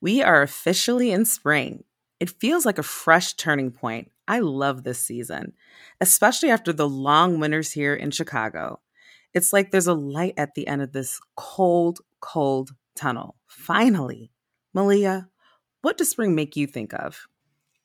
We are officially in spring. It feels like a fresh turning point. I love this season, especially after the long winters here in Chicago. It's like there's a light at the end of this cold, cold tunnel. Finally. Maleeha, what does spring make you think of?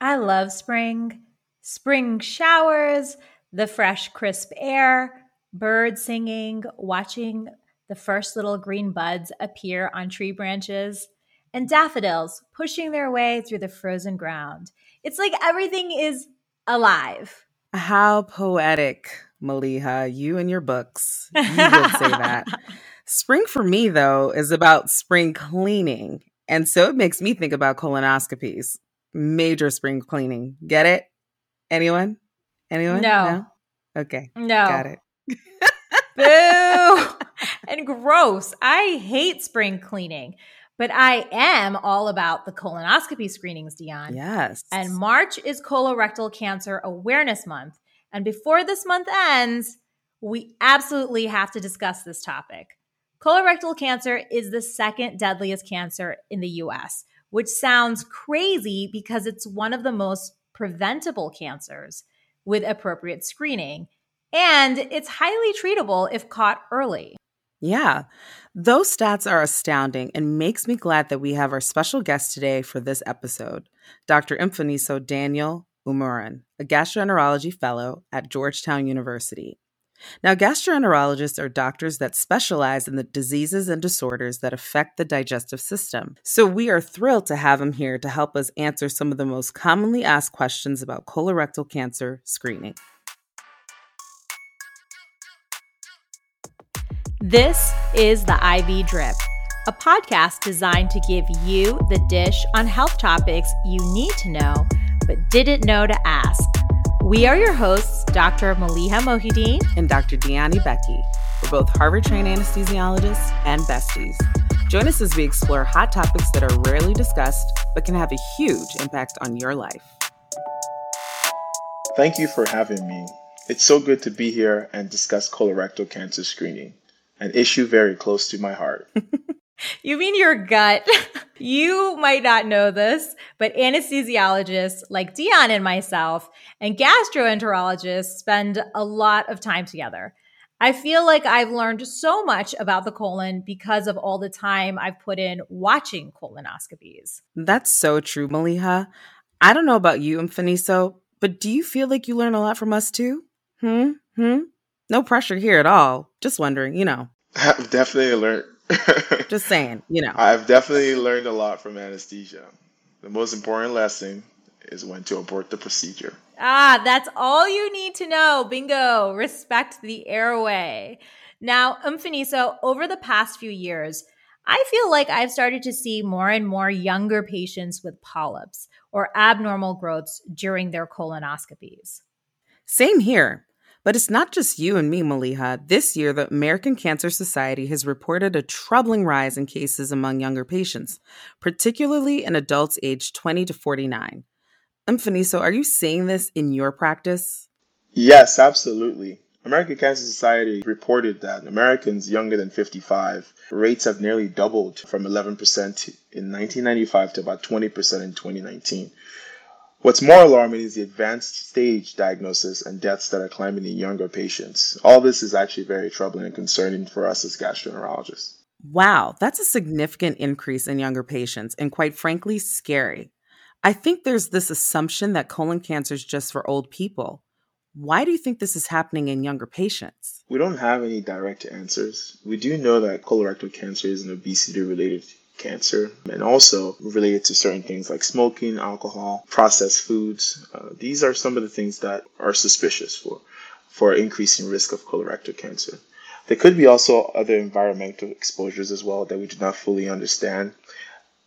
I love spring. Spring showers, the fresh, crisp air, birds singing, watching the first little green buds appear on tree branches, and daffodils pushing their way through the frozen ground. It's like everything is alive. How poetic, Maleeha. You and your books. You would say that. Spring for me, though, is about spring cleaning. And so it makes me think about colonoscopies. Major spring cleaning. Get it? Anyone? Anyone? No. no? Okay. No. Got it. Boo! and gross. I hate spring cleaning. But I am all about the colonoscopy screenings, Dionne. Yes. And March is Colorectal Cancer Awareness Month. And before this month ends, we absolutely have to discuss this topic. Colorectal cancer is the second deadliest cancer in the US, which sounds crazy because it's one of the most preventable cancers with appropriate screening. And it's highly treatable if caught early. Yeah, those stats are astounding and makes me glad that we have our special guest today for this episode, Dr. Mfoniso Daniel Umoren, a gastroenterology fellow at Georgetown University. Now, gastroenterologists are doctors that specialize in the diseases and disorders that affect the digestive system. So, we are thrilled to have him here to help us answer some of the most commonly asked questions about colorectal cancer screening. This is the IV Drip, a podcast designed to give you the dish on health topics you need to know but didn't know to ask. We are your hosts, Dr. Maleeha Mohiuddin and Dr. Dionne Ibekie. We're both Harvard trained anesthesiologists and besties. Join us as we explore hot topics that are rarely discussed but can have a huge impact on your life. Thank you for having me. It's so good to be here and discuss colorectal cancer screening an issue very close to my heart. you mean your gut? you might not know this, but anesthesiologists like Dionne and myself and gastroenterologists spend a lot of time together. I feel like I've learned so much about the colon because of all the time I've put in watching colonoscopies. That's so true, Maleeha. I don't know about you, Mfoniso, but do you feel like you learn a lot from us too? Hmm? Hmm? No pressure here at all. Just wondering, you know. I've definitely learned. Just saying, you know. I've definitely learned a lot from anesthesia. The most important lesson is when to abort the procedure. Ah, that's all you need to know. Bingo. Respect the airway. Now, Mfoniso, over the past few years, I feel like I've started to see more and more younger patients with polyps or abnormal growths during their colonoscopies. Same here. But it's not just you and me, Maleeha. This year, the American Cancer Society has reported a troubling rise in cases among younger patients, particularly in adults aged 20 to 49. Mfoniso, are you seeing this in your practice? Yes, absolutely. American Cancer Society reported that Americans younger than 55 rates have nearly doubled from 11% in 1995 to about 20% in 2019. What's more alarming is the advanced stage diagnosis and deaths that are climbing in younger patients. All this is actually very troubling and concerning for us as gastroenterologists. Wow, that's a significant increase in younger patients and quite frankly, scary. I think there's this assumption that colon cancer is just for old people. Why do you think this is happening in younger patients? We don't have any direct answers. We do know that colorectal cancer is an obesity related cancer and also related to certain things like smoking, alcohol, processed foods. Uh, these are some of the things that are suspicious for, for increasing risk of colorectal cancer. There could be also other environmental exposures as well that we do not fully understand.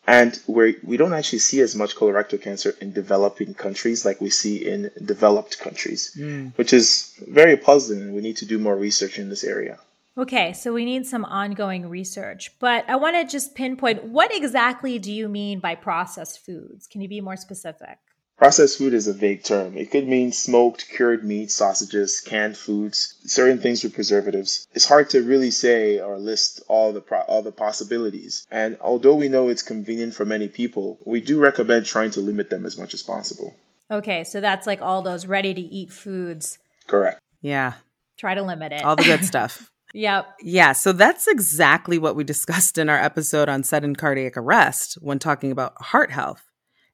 And where we don't actually see as much colorectal cancer in developing countries like we see in developed countries, mm. which is very puzzling. And we need to do more research in this area. Okay, so we need some ongoing research, but I want to just pinpoint what exactly do you mean by processed foods? Can you be more specific? Processed food is a vague term. It could mean smoked, cured meat, sausages, canned foods, certain things with preservatives. It's hard to really say or list all the pro- all the possibilities. And although we know it's convenient for many people, we do recommend trying to limit them as much as possible. Okay, so that's like all those ready to eat foods. Correct. Yeah. Try to limit it. All the good stuff. Yep. Yeah, so that's exactly what we discussed in our episode on sudden cardiac arrest when talking about heart health.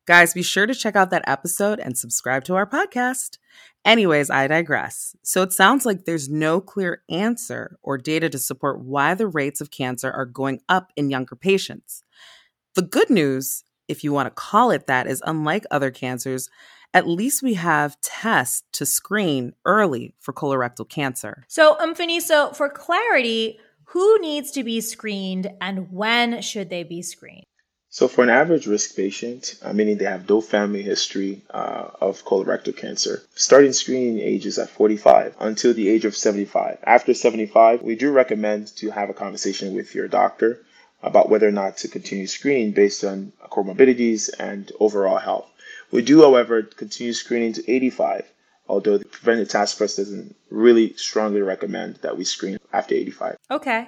Guys, be sure to check out that episode and subscribe to our podcast. Anyways, I digress. So it sounds like there's no clear answer or data to support why the rates of cancer are going up in younger patients. The good news, if you want to call it that, is unlike other cancers, at least we have tests to screen early for colorectal cancer. So, Mfoniso, for clarity, who needs to be screened and when should they be screened? So, for an average risk patient, uh, meaning they have no family history uh, of colorectal cancer, starting screening ages at 45 until the age of 75. After 75, we do recommend to have a conversation with your doctor about whether or not to continue screening based on comorbidities and overall health. We do, however, continue screening to 85, although the Preventive Task Force doesn't really strongly recommend that we screen after 85. Okay.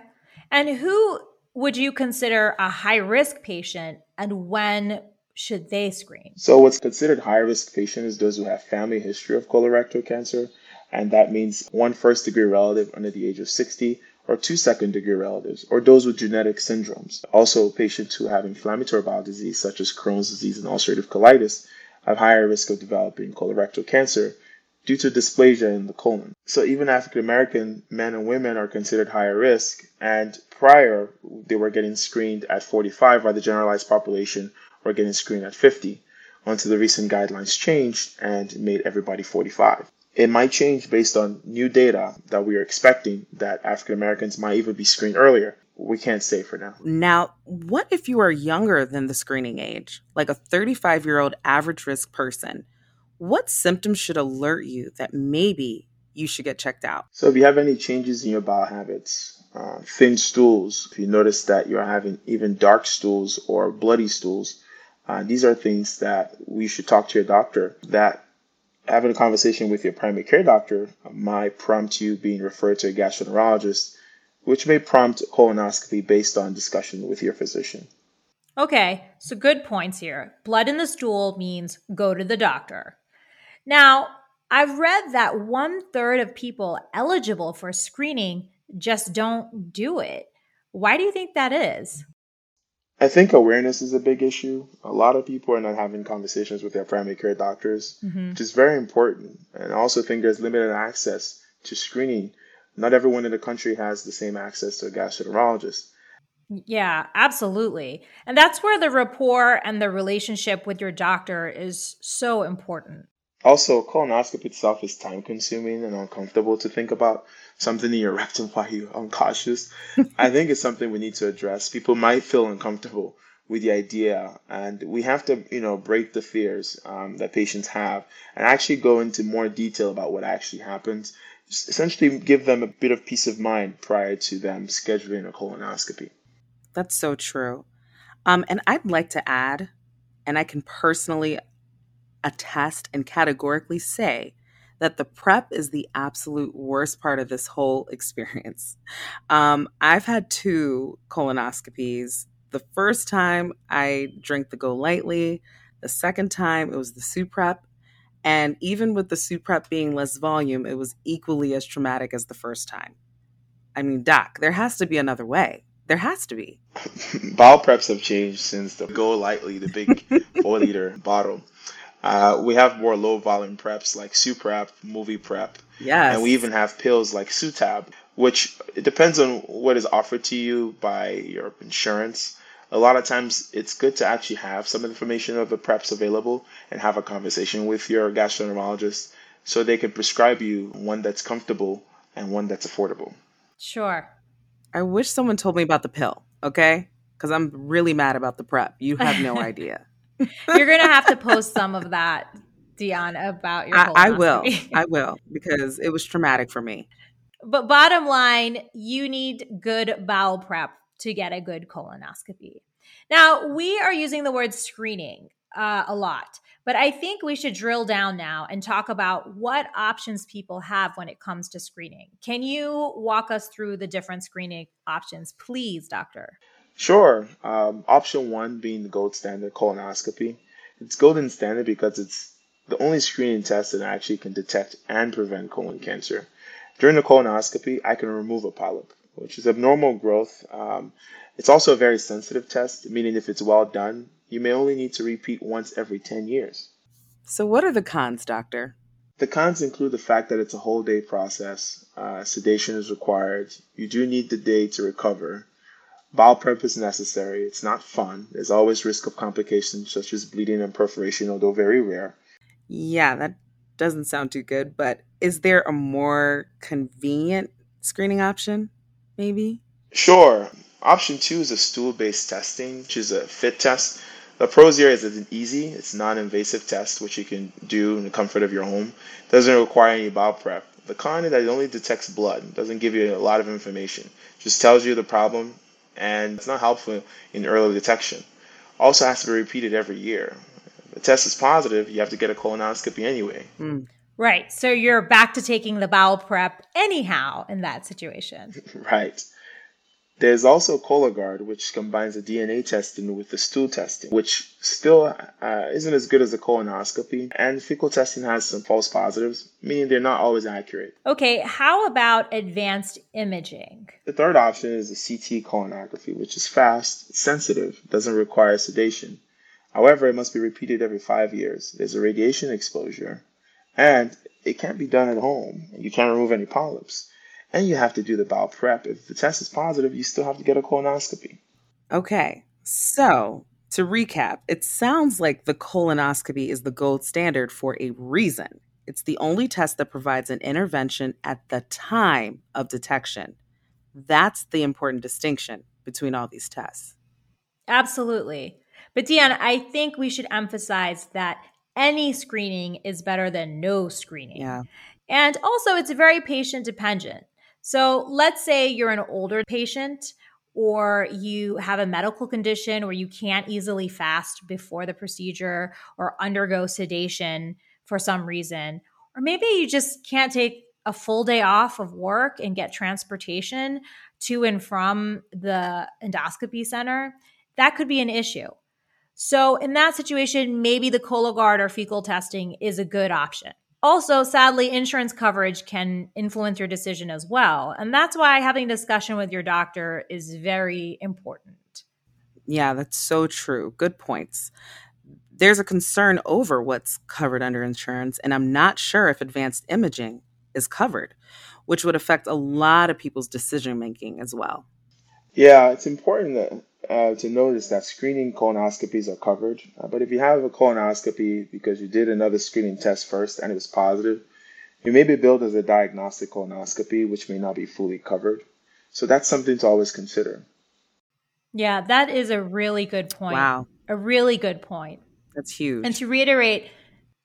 And who would you consider a high risk patient and when should they screen? So, what's considered high risk patient is those who have family history of colorectal cancer, and that means one first degree relative under the age of 60 or two second degree relatives, or those with genetic syndromes. Also, patients who have inflammatory bowel disease such as Crohn's disease and ulcerative colitis have higher risk of developing colorectal cancer due to dysplasia in the colon. So even African American men and women are considered higher risk, and prior they were getting screened at 45, by the generalized population were getting screened at 50, until the recent guidelines changed and made everybody 45. It might change based on new data that we are expecting that African Americans might even be screened earlier. We can't say for now. Now, what if you are younger than the screening age, like a 35 year old average risk person? what symptoms should alert you that maybe you should get checked out? So, if you have any changes in your bowel habits, uh, thin stools, if you notice that you're having even dark stools or bloody stools, uh, these are things that we should talk to your doctor. That having a conversation with your primary care doctor might prompt you being referred to a gastroenterologist, which may prompt colonoscopy based on discussion with your physician. Okay, so good points here. Blood in the stool means go to the doctor. Now, I've read that one third of people eligible for screening just don't do it. Why do you think that is? I think awareness is a big issue. A lot of people are not having conversations with their primary care doctors, mm-hmm. which is very important. And I also think there's limited access to screening. Not everyone in the country has the same access to a gastroenterologist. Yeah, absolutely. And that's where the rapport and the relationship with your doctor is so important. Also, colonoscopy itself is time consuming and uncomfortable to think about. Something in your rectum while you're unconscious. I think it's something we need to address. People might feel uncomfortable with the idea, and we have to, you know, break the fears um, that patients have and actually go into more detail about what actually happens. Essentially, give them a bit of peace of mind prior to them scheduling a colonoscopy. That's so true. Um, and I'd like to add, and I can personally attest and categorically say that the prep is the absolute worst part of this whole experience. Um, I've had two colonoscopies. The first time I drank the GoLytely, the second time it was the Suprep. And even with the Suprep being less volume, it was equally as traumatic as the first time. I mean, Doc, there has to be another way. There has to be. Bowel preps have changed since the GoLytely, the big four liter bottle. Uh, we have more low volume preps like Suprep, MoviPrep. Yes. And we even have pills like Sutab, which it depends on what is offered to you by your insurance. A lot of times it's good to actually have some information of the preps available and have a conversation with your gastroenterologist so they can prescribe you one that's comfortable and one that's affordable. Sure. I wish someone told me about the pill, okay? Because I'm really mad about the prep. You have no idea. You're gonna have to post some of that, Dionne, about your. I, I will. I will because it was traumatic for me. But bottom line, you need good bowel prep to get a good colonoscopy. Now we are using the word screening uh, a lot, But I think we should drill down now and talk about what options people have when it comes to screening. Can you walk us through the different screening options, please, doctor? Sure. Um, option one being the gold standard colonoscopy. It's golden standard because it's the only screening test that actually can detect and prevent colon cancer. During the colonoscopy, I can remove a polyp, which is abnormal growth. Um, it's also a very sensitive test, meaning if it's well done, you may only need to repeat once every 10 years. So, what are the cons, doctor? The cons include the fact that it's a whole day process. Uh, sedation is required. You do need the day to recover. Bowel prep is necessary. It's not fun. There's always risk of complications such as bleeding and perforation, although very rare. Yeah, that doesn't sound too good, but is there a more convenient screening option, maybe? Sure. Option two is a stool based testing, which is a fit test. The pros here is it's easy, it's non-invasive test which you can do in the comfort of your home. It doesn't require any bowel prep. The con is that it only detects blood. It doesn't give you a lot of information. It just tells you the problem and it's not helpful in early detection. Also has to be repeated every year. If the test is positive, you have to get a colonoscopy anyway. Mm. Right. So you're back to taking the bowel prep anyhow in that situation. right. There's also Cologuard, which combines the DNA testing with the stool testing, which still uh, isn't as good as the colonoscopy. And fecal testing has some false positives, meaning they're not always accurate. Okay, how about advanced imaging? The third option is the CT colonography, which is fast, sensitive, doesn't require sedation. However, it must be repeated every five years. There's a radiation exposure, and it can't be done at home. You can't remove any polyps and you have to do the bowel prep. If the test is positive, you still have to get a colonoscopy. Okay, so to recap, it sounds like the colonoscopy is the gold standard for a reason. It's the only test that provides an intervention at the time of detection. That's the important distinction between all these tests. Absolutely. But Dionne, I think we should emphasize that any screening is better than no screening. Yeah. And also, it's very patient dependent. So let's say you're an older patient or you have a medical condition where you can't easily fast before the procedure or undergo sedation for some reason. Or maybe you just can't take a full day off of work and get transportation to and from the endoscopy center. That could be an issue. So, in that situation, maybe the Cologuard or fecal testing is a good option. Also, sadly, insurance coverage can influence your decision as well. And that's why having a discussion with your doctor is very important. Yeah, that's so true. Good points. There's a concern over what's covered under insurance, and I'm not sure if advanced imaging is covered, which would affect a lot of people's decision making as well. Yeah, it's important that uh, to notice that screening colonoscopies are covered. Uh, but if you have a colonoscopy because you did another screening test first and it was positive, it may be billed as a diagnostic colonoscopy, which may not be fully covered. So that's something to always consider. Yeah, that is a really good point. Wow. A really good point. That's huge. And to reiterate,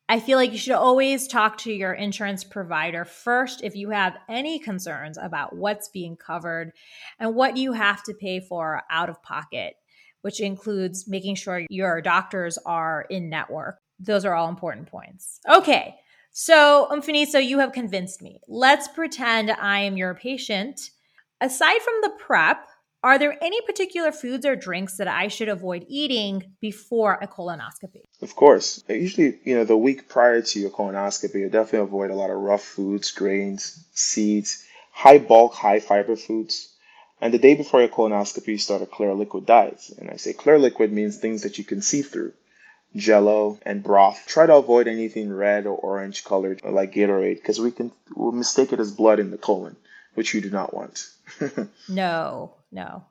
I feel like you should always talk to your insurance provider first if you have any concerns about what's being covered and what you have to pay for out of pocket, which includes making sure your doctors are in network. Those are all important points. Okay. So, Mfoniso, you have convinced me. Let's pretend I am your patient. Aside from the prep, are there any particular foods or drinks that I should avoid eating before a colonoscopy? Of course. Usually, you know, the week prior to your colonoscopy, you definitely avoid a lot of rough foods, grains, seeds, high bulk, high fiber foods. And the day before your colonoscopy, you start a clear liquid diet. And I say clear liquid means things that you can see through. Jello and broth. Try to avoid anything red or orange colored like Gatorade because we can we'll mistake it as blood in the colon, which you do not want. no, no.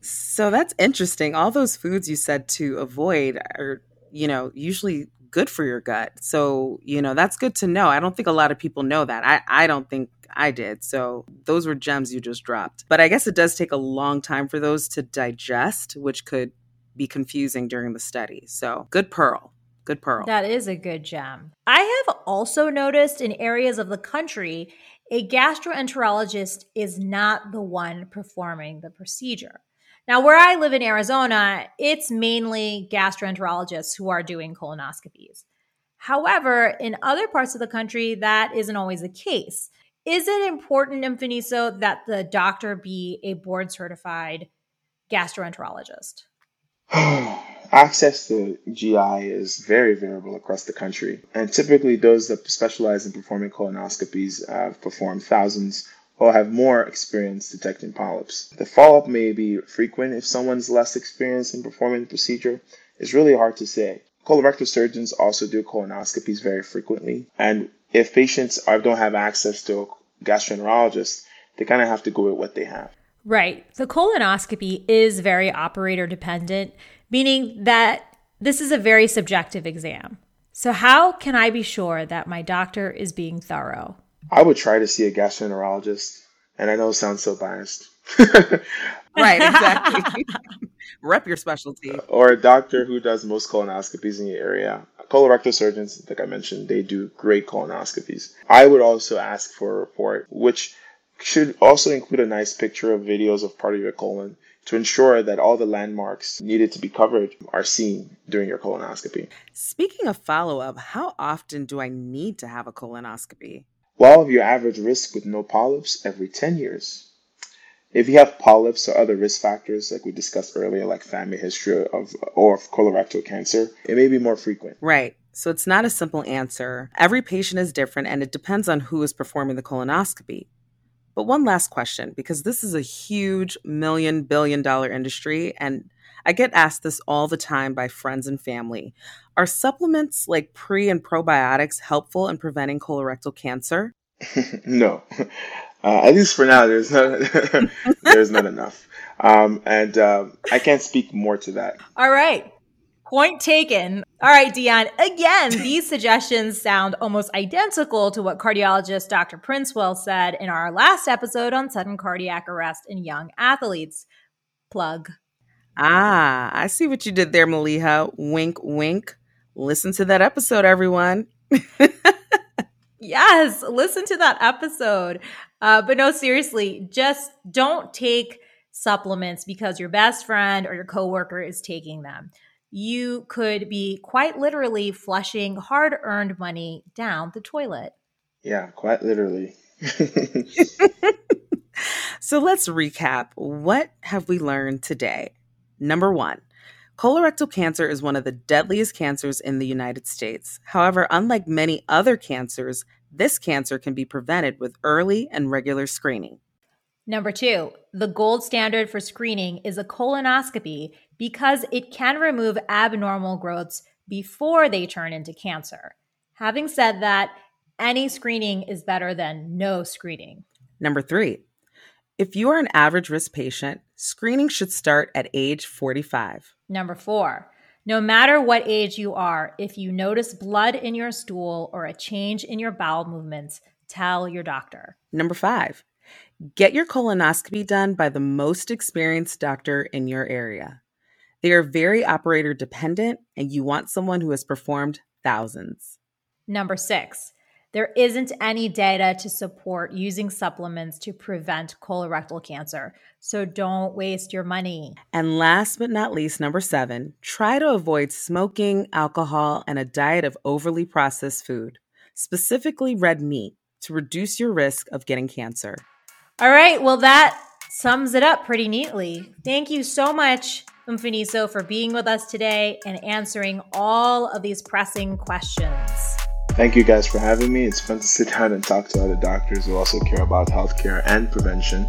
so that's interesting. All those foods you said to avoid are, you know, usually good for your gut. So, you know, that's good to know. I don't think a lot of people know that. I, I don't think I did. So those were gems you just dropped. But I guess it does take a long time for those to digest, which could be confusing during the study. So good pearl. Good pearl. That is a good gem. I have also noticed in areas of the country a gastroenterologist is not the one performing the procedure. Now, where I live in Arizona, it's mainly gastroenterologists who are doing colonoscopies. However, in other parts of the country, that isn't always the case. Is it important, Mfoniso, that the doctor be a board certified gastroenterologist? Access to GI is very variable across the country, and typically those that specialize in performing colonoscopies have performed thousands or have more experience detecting polyps. The follow up may be frequent if someone's less experienced in performing the procedure. It's really hard to say. Colorectal surgeons also do colonoscopies very frequently, and if patients don't have access to a gastroenterologist, they kind of have to go with what they have. Right. The colonoscopy is very operator dependent, meaning that this is a very subjective exam. So, how can I be sure that my doctor is being thorough? I would try to see a gastroenterologist, and I know it sounds so biased. right, exactly. Rep your specialty. Or a doctor who does most colonoscopies in your area. Colorectal surgeons, like I mentioned, they do great colonoscopies. I would also ask for a report, which should also include a nice picture of videos of part of your colon to ensure that all the landmarks needed to be covered are seen during your colonoscopy. Speaking of follow up, how often do I need to have a colonoscopy? Well, your average risk with no polyps every 10 years. If you have polyps or other risk factors, like we discussed earlier, like family history of or of colorectal cancer, it may be more frequent. Right. So it's not a simple answer. Every patient is different and it depends on who is performing the colonoscopy. But one last question, because this is a huge million billion dollar industry, and I get asked this all the time by friends and family. Are supplements like pre and probiotics helpful in preventing colorectal cancer? no. Uh, at least for now, there's not there's not enough, um, and um, I can't speak more to that. All right, Point taken. All right, Dionne. Again, these suggestions sound almost identical to what cardiologist Dr. Princewell said in our last episode on sudden cardiac arrest in young athletes. Plug. Ah, I see what you did there, Maleeha. Wink, wink. Listen to that episode, everyone. yes, listen to that episode. Uh, but no, seriously, just don't take supplements because your best friend or your coworker is taking them you could be quite literally flushing hard earned money down the toilet. Yeah, quite literally. so let's recap. What have we learned today? Number one, colorectal cancer is one of the deadliest cancers in the United States. However, unlike many other cancers, this cancer can be prevented with early and regular screening. Number two, the gold standard for screening is a colonoscopy because it can remove abnormal growths before they turn into cancer. Having said that, any screening is better than no screening. Number three, if you are an average risk patient, screening should start at age 45. Number four, no matter what age you are, if you notice blood in your stool or a change in your bowel movements, tell your doctor. Number five, Get your colonoscopy done by the most experienced doctor in your area. They are very operator dependent, and you want someone who has performed thousands. Number six, there isn't any data to support using supplements to prevent colorectal cancer, so don't waste your money. And last but not least, number seven, try to avoid smoking, alcohol, and a diet of overly processed food, specifically red meat, to reduce your risk of getting cancer. All right. Well, that sums it up pretty neatly. Thank you so much, Mfoniso, for being with us today and answering all of these pressing questions. Thank you guys for having me. It's fun to sit down and talk to other doctors who also care about healthcare and prevention.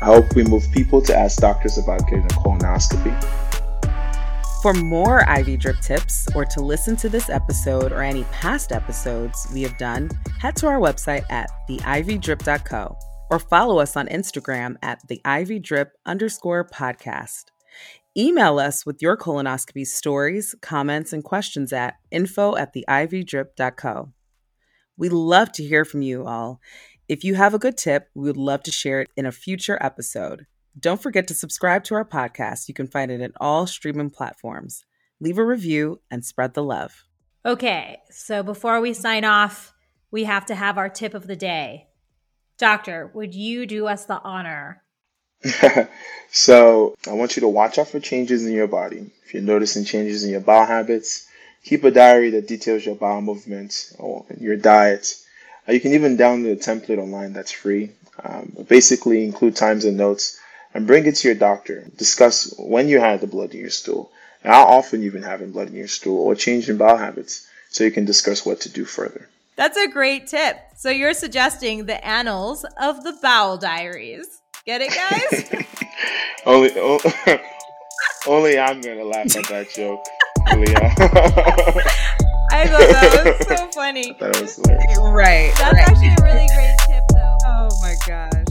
I hope we move people to ask doctors about getting a colonoscopy. For more IV drip tips or to listen to this episode or any past episodes we have done, head to our website at theivdrip.co or follow us on Instagram at the IV Drip underscore podcast. Email us with your colonoscopy stories, comments, and questions at info at theivdrip.co. We love to hear from you all. If you have a good tip, we would love to share it in a future episode. Don't forget to subscribe to our podcast. You can find it in all streaming platforms. Leave a review and spread the love. Okay, so before we sign off, we have to have our tip of the day. Doctor, would you do us the honor? so, I want you to watch out for changes in your body. If you're noticing changes in your bowel habits, Keep a diary that details your bowel movements or your diet. Uh, you can even download a template online that's free. Um, basically, include times and notes and bring it to your doctor. Discuss when you had the blood in your stool and how often you've been having blood in your stool or changing bowel habits so you can discuss what to do further. That's a great tip. So you're suggesting the annals of the bowel diaries. Get it, guys? only, only I'm gonna laugh at that joke. Julia. I thought that was so funny. That was hilarious. Right. That's right. actually a really great tip, though. Oh my gosh.